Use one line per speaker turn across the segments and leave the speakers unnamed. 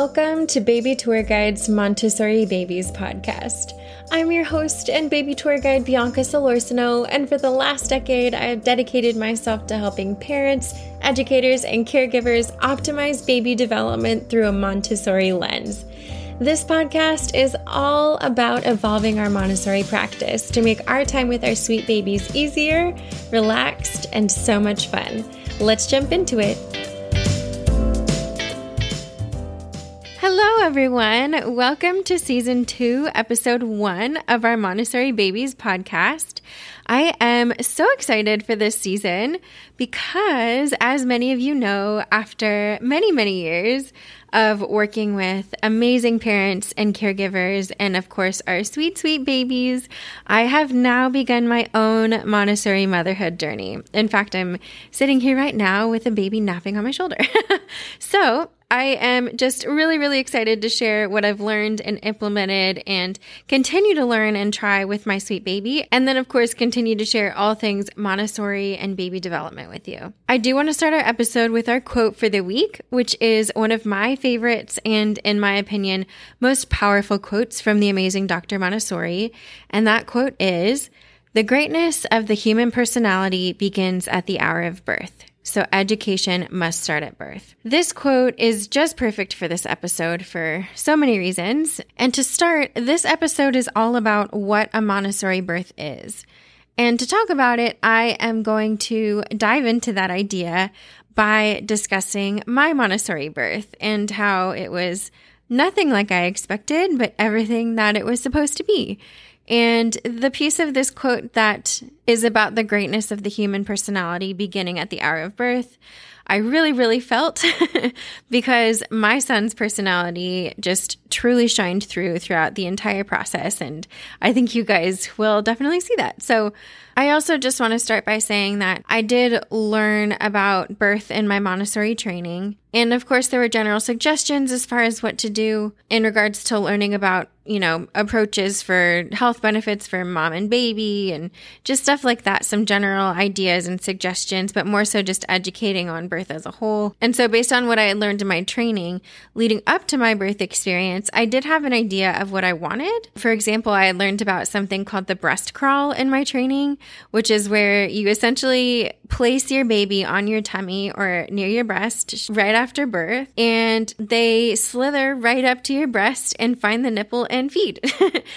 Welcome to Baby Tour Guide's Montessori Babies podcast. I'm your host and baby tour guide, Bianca Solorzano, and for the last decade, I have dedicated myself to helping parents, educators, and caregivers optimize baby development through a Montessori lens. This podcast is all about evolving our Montessori practice to make our time with our sweet babies easier, relaxed, and so much fun. Let's jump into it. Hello, everyone. Welcome to season two, episode one of our Montessori Babies podcast. I am so excited for this season because, as many of you know, after many, many years of working with amazing parents and caregivers, and of course, our sweet, sweet babies, I have now begun my own Montessori motherhood journey. In fact, I'm sitting here right now with a baby napping on my shoulder. so, I am just really, really excited to share what I've learned and implemented and continue to learn and try with my sweet baby. And then, of course, continue to share all things Montessori and baby development with you. I do want to start our episode with our quote for the week, which is one of my favorites and, in my opinion, most powerful quotes from the amazing Dr. Montessori. And that quote is, the greatness of the human personality begins at the hour of birth. So, education must start at birth. This quote is just perfect for this episode for so many reasons. And to start, this episode is all about what a Montessori birth is. And to talk about it, I am going to dive into that idea by discussing my Montessori birth and how it was nothing like I expected, but everything that it was supposed to be. And the piece of this quote that is about the greatness of the human personality beginning at the hour of birth, I really, really felt because my son's personality just truly shined through throughout the entire process. And I think you guys will definitely see that. So, I also just want to start by saying that I did learn about birth in my Montessori training. And of course, there were general suggestions as far as what to do in regards to learning about, you know, approaches for health benefits for mom and baby and just stuff like that. Some general ideas and suggestions, but more so just educating on birth as a whole. And so, based on what I had learned in my training leading up to my birth experience, I did have an idea of what I wanted. For example, I learned about something called the breast crawl in my training, which is where you essentially place your baby on your tummy or near your breast right after birth, and they slither right up to your breast and find the nipple and feed.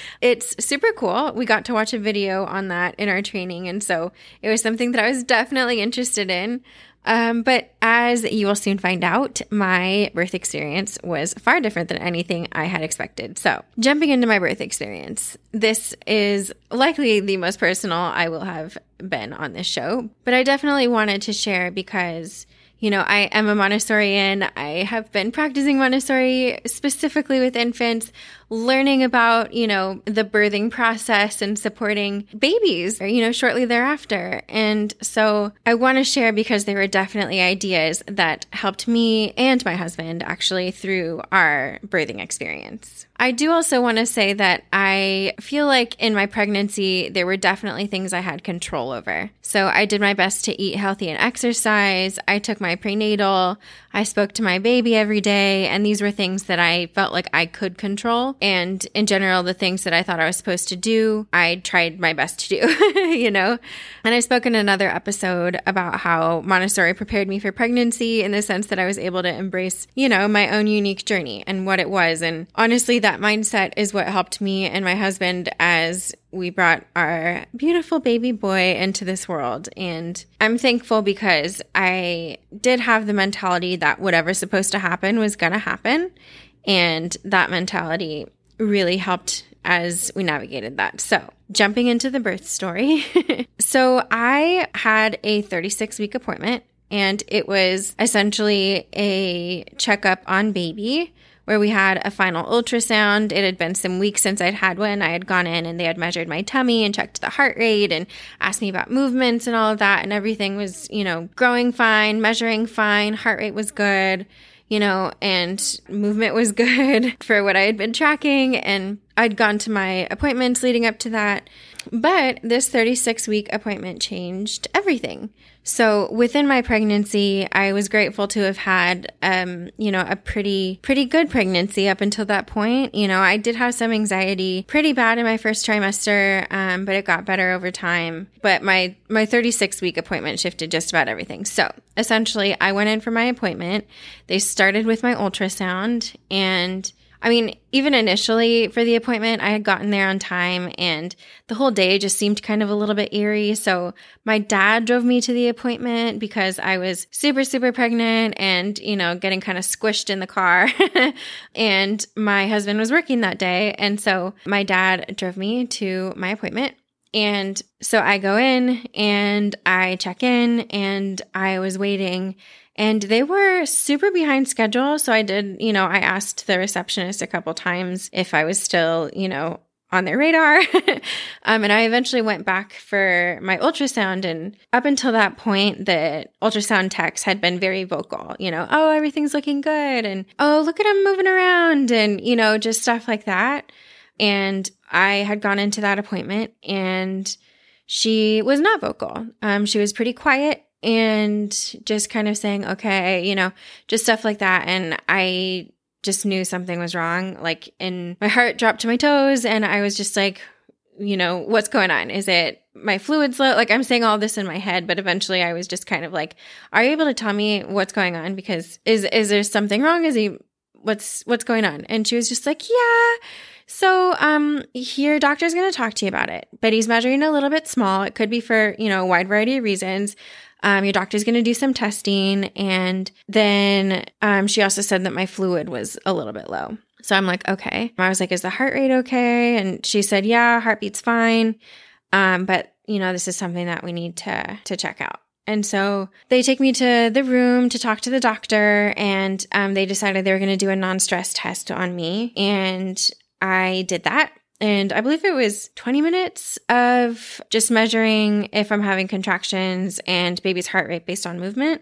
it's super cool. We got to watch a video on that in our training, and so it was something that I was definitely interested in. Um, but as you will soon find out, my birth experience was far different than anything I had expected. So, jumping into my birth experience, this is likely the most personal I will have been on this show, but I definitely wanted to share because you know, I am a Montessorian. I have been practicing Montessori specifically with infants learning about, you know, the birthing process and supporting babies, you know, shortly thereafter. And so I want to share because there were definitely ideas that helped me and my husband actually through our birthing experience. I do also want to say that I feel like in my pregnancy, there were definitely things I had control over. So I did my best to eat healthy and exercise. I took my prenatal. I spoke to my baby every day. And these were things that I felt like I could control. And in general, the things that I thought I was supposed to do, I tried my best to do, you know? And I spoke in another episode about how Montessori prepared me for pregnancy in the sense that I was able to embrace, you know, my own unique journey and what it was. And honestly, that mindset is what helped me and my husband as we brought our beautiful baby boy into this world. And I'm thankful because I did have the mentality that whatever's supposed to happen was going to happen. And that mentality really helped as we navigated that. So, jumping into the birth story. so, I had a 36 week appointment, and it was essentially a checkup on baby where we had a final ultrasound. It had been some weeks since I'd had one. I had gone in and they had measured my tummy and checked the heart rate and asked me about movements and all of that. And everything was, you know, growing fine, measuring fine, heart rate was good you know, and movement was good for what I had been tracking. And I'd gone to my appointments leading up to that. But this 36 week appointment changed everything. So within my pregnancy, I was grateful to have had, um, you know, a pretty, pretty good pregnancy up until that point. You know, I did have some anxiety pretty bad in my first trimester, um, but it got better over time. But my, my 36 week appointment shifted just about everything. So essentially, I went in for my appointment. They started with my ultrasound and I mean, even initially for the appointment, I had gotten there on time and the whole day just seemed kind of a little bit eerie. So my dad drove me to the appointment because I was super, super pregnant and, you know, getting kind of squished in the car. and my husband was working that day. And so my dad drove me to my appointment. And so I go in and I check in and I was waiting and they were super behind schedule. So I did, you know, I asked the receptionist a couple times if I was still, you know, on their radar. um, and I eventually went back for my ultrasound. And up until that point, the ultrasound techs had been very vocal, you know, oh, everything's looking good. And oh, look at him moving around and, you know, just stuff like that. And I had gone into that appointment and she was not vocal. Um, she was pretty quiet and just kind of saying, okay, you know, just stuff like that. And I just knew something was wrong. Like, and my heart dropped to my toes, and I was just like, you know, what's going on? Is it my fluids low? Like, I'm saying all this in my head, but eventually I was just kind of like, are you able to tell me what's going on? Because is, is there something wrong? Is he, what's, what's going on? And she was just like, yeah. So, um, your doctor's going to talk to you about it, but he's measuring a little bit small. It could be for, you know, a wide variety of reasons. Um, your doctor's going to do some testing. And then um, she also said that my fluid was a little bit low. So I'm like, okay. I was like, is the heart rate okay? And she said, yeah, heartbeat's fine. Um, but you know, this is something that we need to to check out. And so they take me to the room to talk to the doctor, and um, they decided they were going to do a non stress test on me. And I did that. And I believe it was 20 minutes of just measuring if I'm having contractions and baby's heart rate based on movement.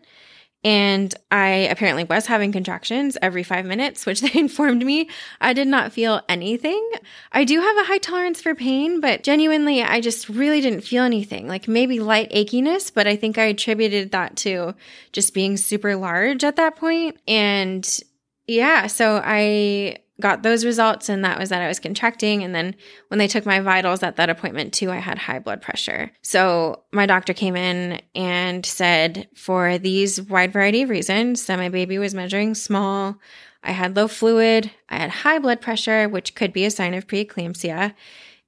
And I apparently was having contractions every five minutes, which they informed me I did not feel anything. I do have a high tolerance for pain, but genuinely, I just really didn't feel anything. Like maybe light achiness, but I think I attributed that to just being super large at that point. And yeah, so I got those results and that was that I was contracting. And then when they took my vitals at that appointment too, I had high blood pressure. So my doctor came in and said, for these wide variety of reasons, that my baby was measuring small. I had low fluid. I had high blood pressure, which could be a sign of preeclampsia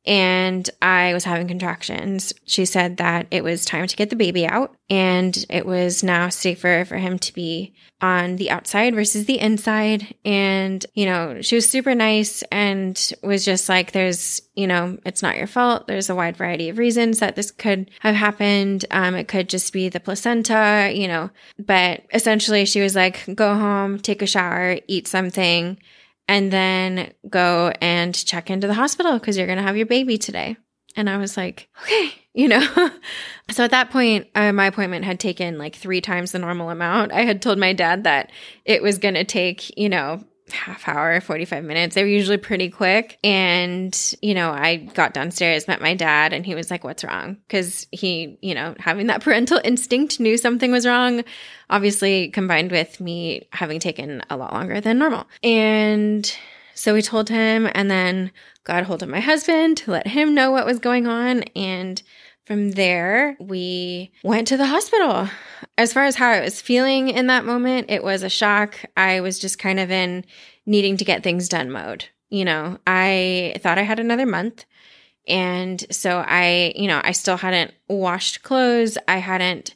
and I was having contractions. She said that it was time to get the baby out and it was now safer for him to be on the outside versus the inside. And, you know, she was super nice and was just like, there's, you know, it's not your fault. There's a wide variety of reasons that this could have happened. Um, it could just be the placenta, you know, but essentially she was like, go home, take a shower, eat something and then go and check into the hospital because you're going to have your baby today. And I was like, okay, you know. so at that point, uh, my appointment had taken like three times the normal amount. I had told my dad that it was going to take, you know, half hour, 45 minutes. They were usually pretty quick. And, you know, I got downstairs, met my dad, and he was like, What's wrong? Because he, you know, having that parental instinct knew something was wrong, obviously combined with me having taken a lot longer than normal. And so we told him, and then got hold of my husband to let him know what was going on. And from there, we went to the hospital. As far as how I was feeling in that moment, it was a shock. I was just kind of in needing to get things done mode. You know, I thought I had another month. And so I, you know, I still hadn't washed clothes. I hadn't,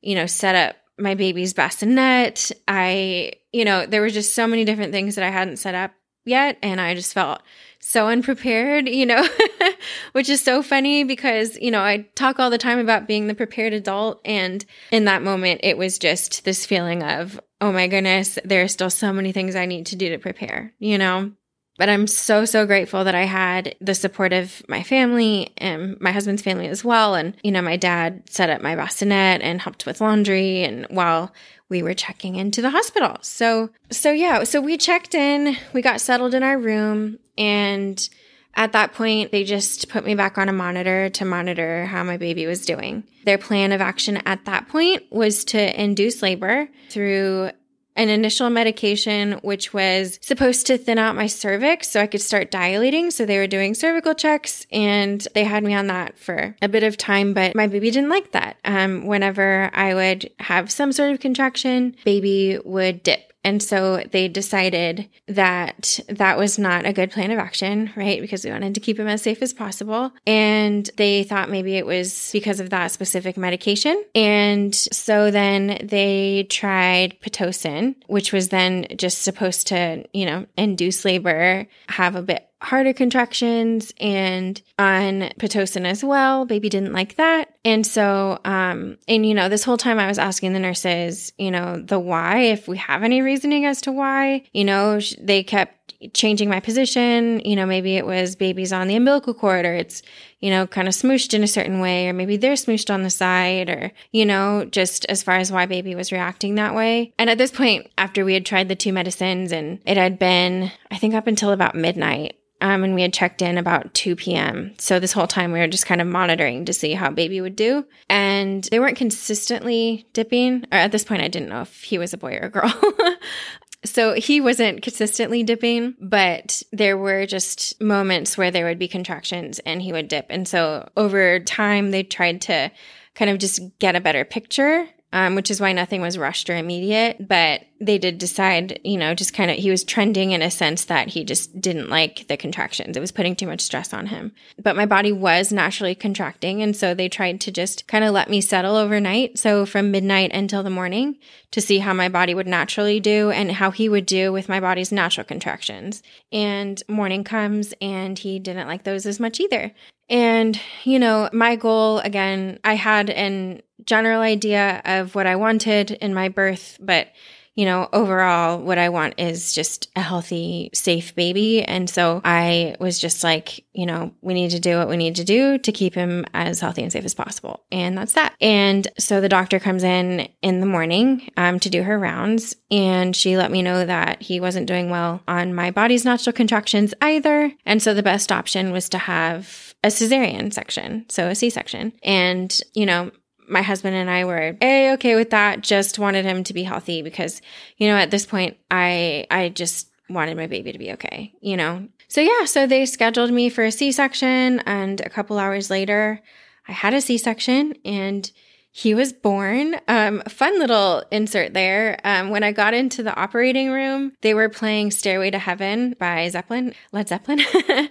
you know, set up my baby's bassinet. I, you know, there were just so many different things that I hadn't set up yet. And I just felt so unprepared, you know, which is so funny because, you know, I talk all the time about being the prepared adult. And in that moment, it was just this feeling of, oh my goodness, there are still so many things I need to do to prepare, you know? But I'm so, so grateful that I had the support of my family and my husband's family as well. And, you know, my dad set up my bassinet and helped with laundry. And while we were checking into the hospital. So, so yeah, so we checked in, we got settled in our room, and at that point, they just put me back on a monitor to monitor how my baby was doing. Their plan of action at that point was to induce labor through an initial medication, which was supposed to thin out my cervix so I could start dilating. So they were doing cervical checks and they had me on that for a bit of time, but my baby didn't like that. Um, whenever I would have some sort of contraction, baby would dip and so they decided that that was not a good plan of action, right? Because we wanted to keep him as safe as possible. And they thought maybe it was because of that specific medication. And so then they tried Pitocin, which was then just supposed to, you know, induce labor, have a bit harder contractions and on Pitocin as well. Baby didn't like that. And so, um, and you know, this whole time I was asking the nurses, you know, the why, if we have any reasoning as to why, you know, they kept changing my position. You know, maybe it was babies on the umbilical cord or it's, you know, kind of smooshed in a certain way, or maybe they're smooshed on the side, or, you know, just as far as why baby was reacting that way. And at this point, after we had tried the two medicines and it had been, I think up until about midnight, um, and we had checked in about 2 p.m. So this whole time we were just kind of monitoring to see how baby would do. And they weren't consistently dipping. Or at this point, I didn't know if he was a boy or a girl. so he wasn't consistently dipping, but there were just moments where there would be contractions and he would dip. And so over time, they tried to kind of just get a better picture um, which is why nothing was rushed or immediate. But they did decide, you know, just kind of, he was trending in a sense that he just didn't like the contractions. It was putting too much stress on him. But my body was naturally contracting. And so they tried to just kind of let me settle overnight. So from midnight until the morning to see how my body would naturally do and how he would do with my body's natural contractions. And morning comes and he didn't like those as much either. And, you know, my goal again, I had an general idea of what I wanted in my birth, but you know, overall, what I want is just a healthy, safe baby. And so I was just like, you know, we need to do what we need to do to keep him as healthy and safe as possible. And that's that. And so the doctor comes in in the morning um, to do her rounds. And she let me know that he wasn't doing well on my body's natural contractions either. And so the best option was to have a cesarean section, so a C section. And, you know, my husband and I were a okay with that. Just wanted him to be healthy because, you know, at this point, I I just wanted my baby to be okay. You know, so yeah. So they scheduled me for a C section, and a couple hours later, I had a C section, and he was born. Um, fun little insert there. Um, when I got into the operating room, they were playing Stairway to Heaven by Zeppelin, Led Zeppelin.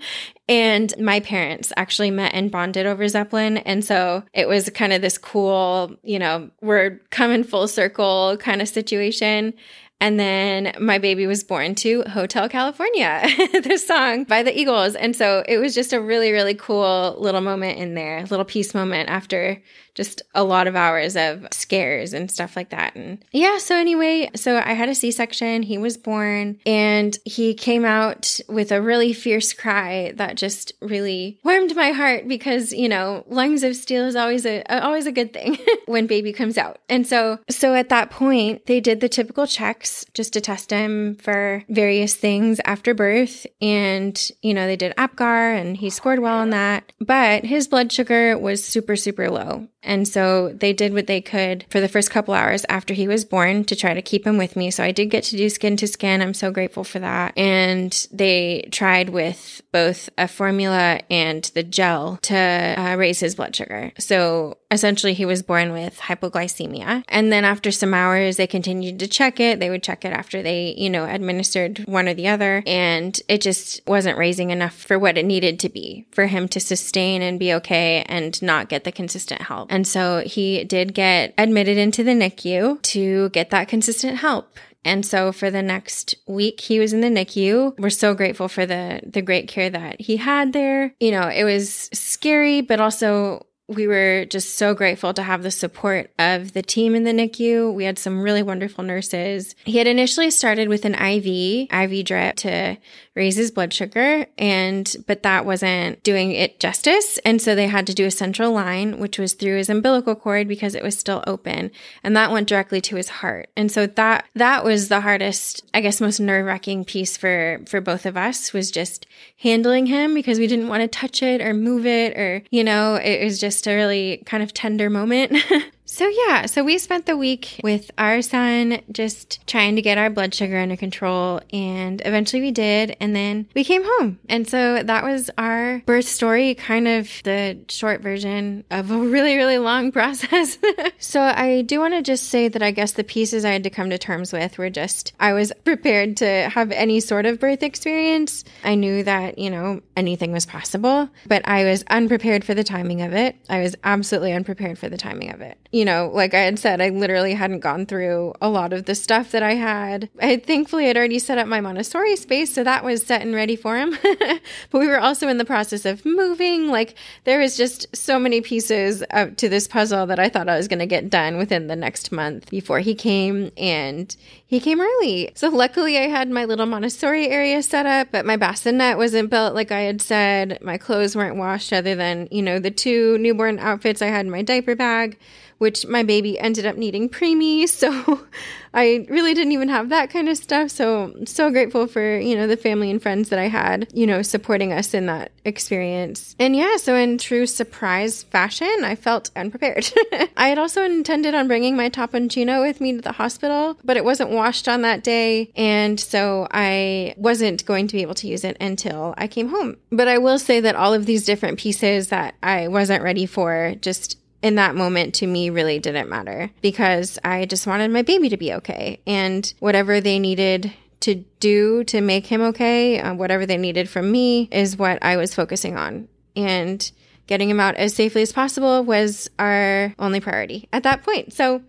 and my parents actually met and bonded over Zeppelin. And so it was kind of this cool, you know, we're coming full circle kind of situation. And then my baby was born to Hotel California, the song by the Eagles. And so it was just a really, really cool little moment in there, little peace moment after just a lot of hours of scares and stuff like that. And yeah, so anyway, so I had a C section. He was born and he came out with a really fierce cry that just really warmed my heart because, you know, lungs of steel is always a, always a good thing when baby comes out. And so, so at that point, they did the typical checks just to test him for various things after birth. And, you know, they did APGAR and he scored well on that, but his blood sugar was super, super low. And so they did what they could for the first couple hours after he was born to try to keep him with me. So I did get to do skin to skin. I'm so grateful for that. And they tried with both a formula and the gel to uh, raise his blood sugar. So essentially, he was born with hypoglycemia. And then after some hours, they continued to check it. They would check it after they, you know, administered one or the other. And it just wasn't raising enough for what it needed to be for him to sustain and be okay and not get the consistent help. And so he did get admitted into the NICU to get that consistent help. And so for the next week, he was in the NICU. We're so grateful for the, the great care that he had there. You know, it was scary, but also we were just so grateful to have the support of the team in the NICU. We had some really wonderful nurses. He had initially started with an IV, IV drip to raise his blood sugar and but that wasn't doing it justice and so they had to do a central line which was through his umbilical cord because it was still open and that went directly to his heart and so that that was the hardest i guess most nerve-wracking piece for for both of us was just handling him because we didn't want to touch it or move it or you know it was just a really kind of tender moment So, yeah, so we spent the week with our son just trying to get our blood sugar under control. And eventually we did. And then we came home. And so that was our birth story, kind of the short version of a really, really long process. so, I do want to just say that I guess the pieces I had to come to terms with were just I was prepared to have any sort of birth experience. I knew that, you know, anything was possible, but I was unprepared for the timing of it. I was absolutely unprepared for the timing of it. You you know, like I had said, I literally hadn't gone through a lot of the stuff that I had. I thankfully had already set up my Montessori space, so that was set and ready for him. but we were also in the process of moving. Like there was just so many pieces of, to this puzzle that I thought I was going to get done within the next month before he came, and he came early. So luckily, I had my little Montessori area set up, but my bassinet wasn't built like I had said. My clothes weren't washed, other than you know the two newborn outfits I had in my diaper bag which my baby ended up needing preemie. So I really didn't even have that kind of stuff. So so grateful for, you know, the family and friends that I had, you know, supporting us in that experience. And yeah, so in true surprise fashion, I felt unprepared. I had also intended on bringing my Topponcino with me to the hospital, but it wasn't washed on that day. And so I wasn't going to be able to use it until I came home. But I will say that all of these different pieces that I wasn't ready for just in that moment to me really didn't matter because I just wanted my baby to be okay. And whatever they needed to do to make him okay, uh, whatever they needed from me is what I was focusing on. And getting him out as safely as possible was our only priority at that point. So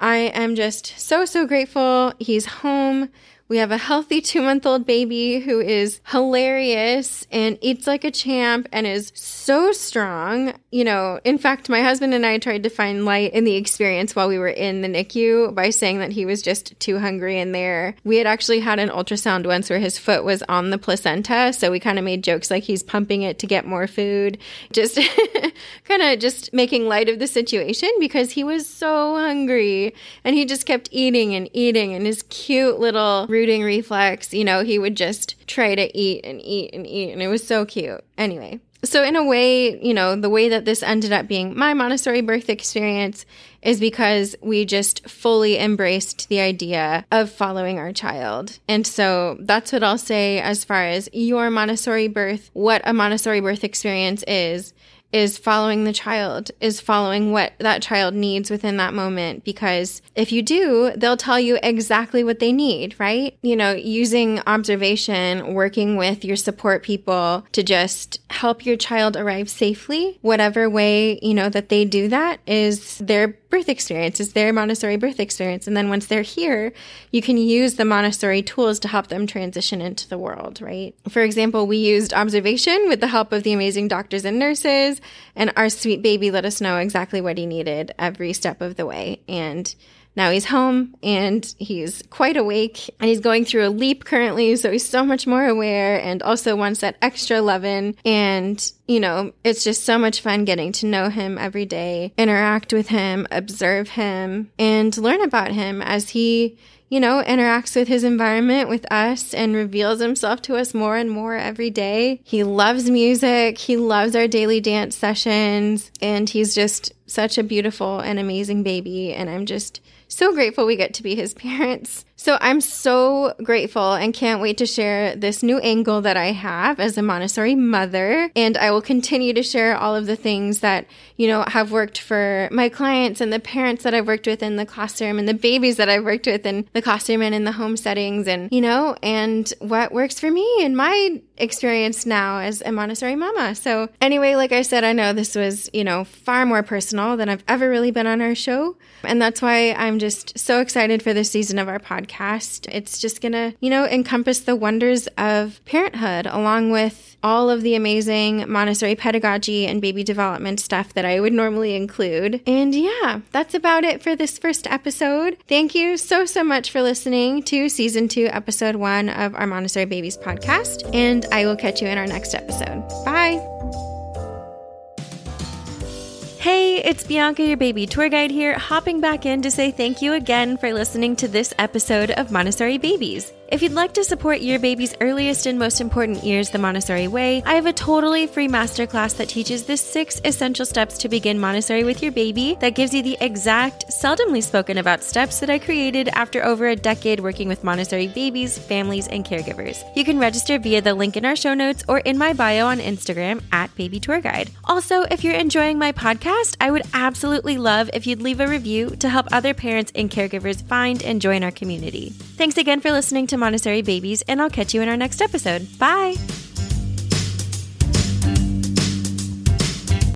I am just so, so grateful. He's home. We have a healthy two month old baby who is hilarious and eats like a champ and is so strong. You know, in fact, my husband and I tried to find light in the experience while we were in the NICU by saying that he was just too hungry in there. We had actually had an ultrasound once where his foot was on the placenta. So we kind of made jokes like he's pumping it to get more food. Just kind of just making light of the situation because he was so hungry and he just kept eating and eating and his cute little reflex, you know, he would just try to eat and eat and eat. And it was so cute. Anyway, so in a way, you know, the way that this ended up being my Montessori birth experience is because we just fully embraced the idea of following our child. And so that's what I'll say as far as your Montessori birth, what a Montessori birth experience is is following the child, is following what that child needs within that moment. Because if you do, they'll tell you exactly what they need, right? You know, using observation, working with your support people to just help your child arrive safely, whatever way, you know, that they do that is their birth experience, is their Montessori birth experience. And then once they're here, you can use the Montessori tools to help them transition into the world, right? For example, we used observation with the help of the amazing doctors and nurses, and our sweet baby let us know exactly what he needed every step of the way. And now he's home and he's quite awake and he's going through a leap currently. So he's so much more aware and also wants that extra loving. And, you know, it's just so much fun getting to know him every day, interact with him, observe him, and learn about him as he you know, interacts with his environment, with us, and reveals himself to us more and more every day. He loves music. He loves our daily dance sessions. And he's just such a beautiful and amazing baby. And I'm just so grateful we get to be his parents. So I'm so grateful and can't wait to share this new angle that I have as a Montessori mother. And I will continue to share all of the things that, you know, have worked for my clients and the parents that I've worked with in the classroom and the babies that I've worked with in the classroom and in the home settings and, you know, and what works for me and my experience now as a Montessori mama. So anyway, like I said, I know this was, you know, far more personal than I've ever really been on our show. And that's why I'm just so excited for this season of our podcast. It's just going to, you know, encompass the wonders of parenthood along with all of the amazing Montessori pedagogy and baby development stuff that I would normally include. And yeah, that's about it for this first episode. Thank you so, so much for listening to season two, episode one of our Montessori Babies podcast. And I will catch you in our next episode. Bye. Hey, it's Bianca, your baby tour guide here, hopping back in to say thank you again for listening to this episode of Montessori Babies. If you'd like to support your baby's earliest and most important years the Montessori way, I have a totally free masterclass that teaches the six essential steps to begin Montessori with your baby that gives you the exact, seldomly spoken about steps that I created after over a decade working with Montessori babies, families, and caregivers. You can register via the link in our show notes or in my bio on Instagram at Baby Tour Guide. Also, if you're enjoying my podcast, I would absolutely love if you'd leave a review to help other parents and caregivers find and join our community. Thanks again for listening to Montessori Babies, and I'll catch you in our next episode. Bye!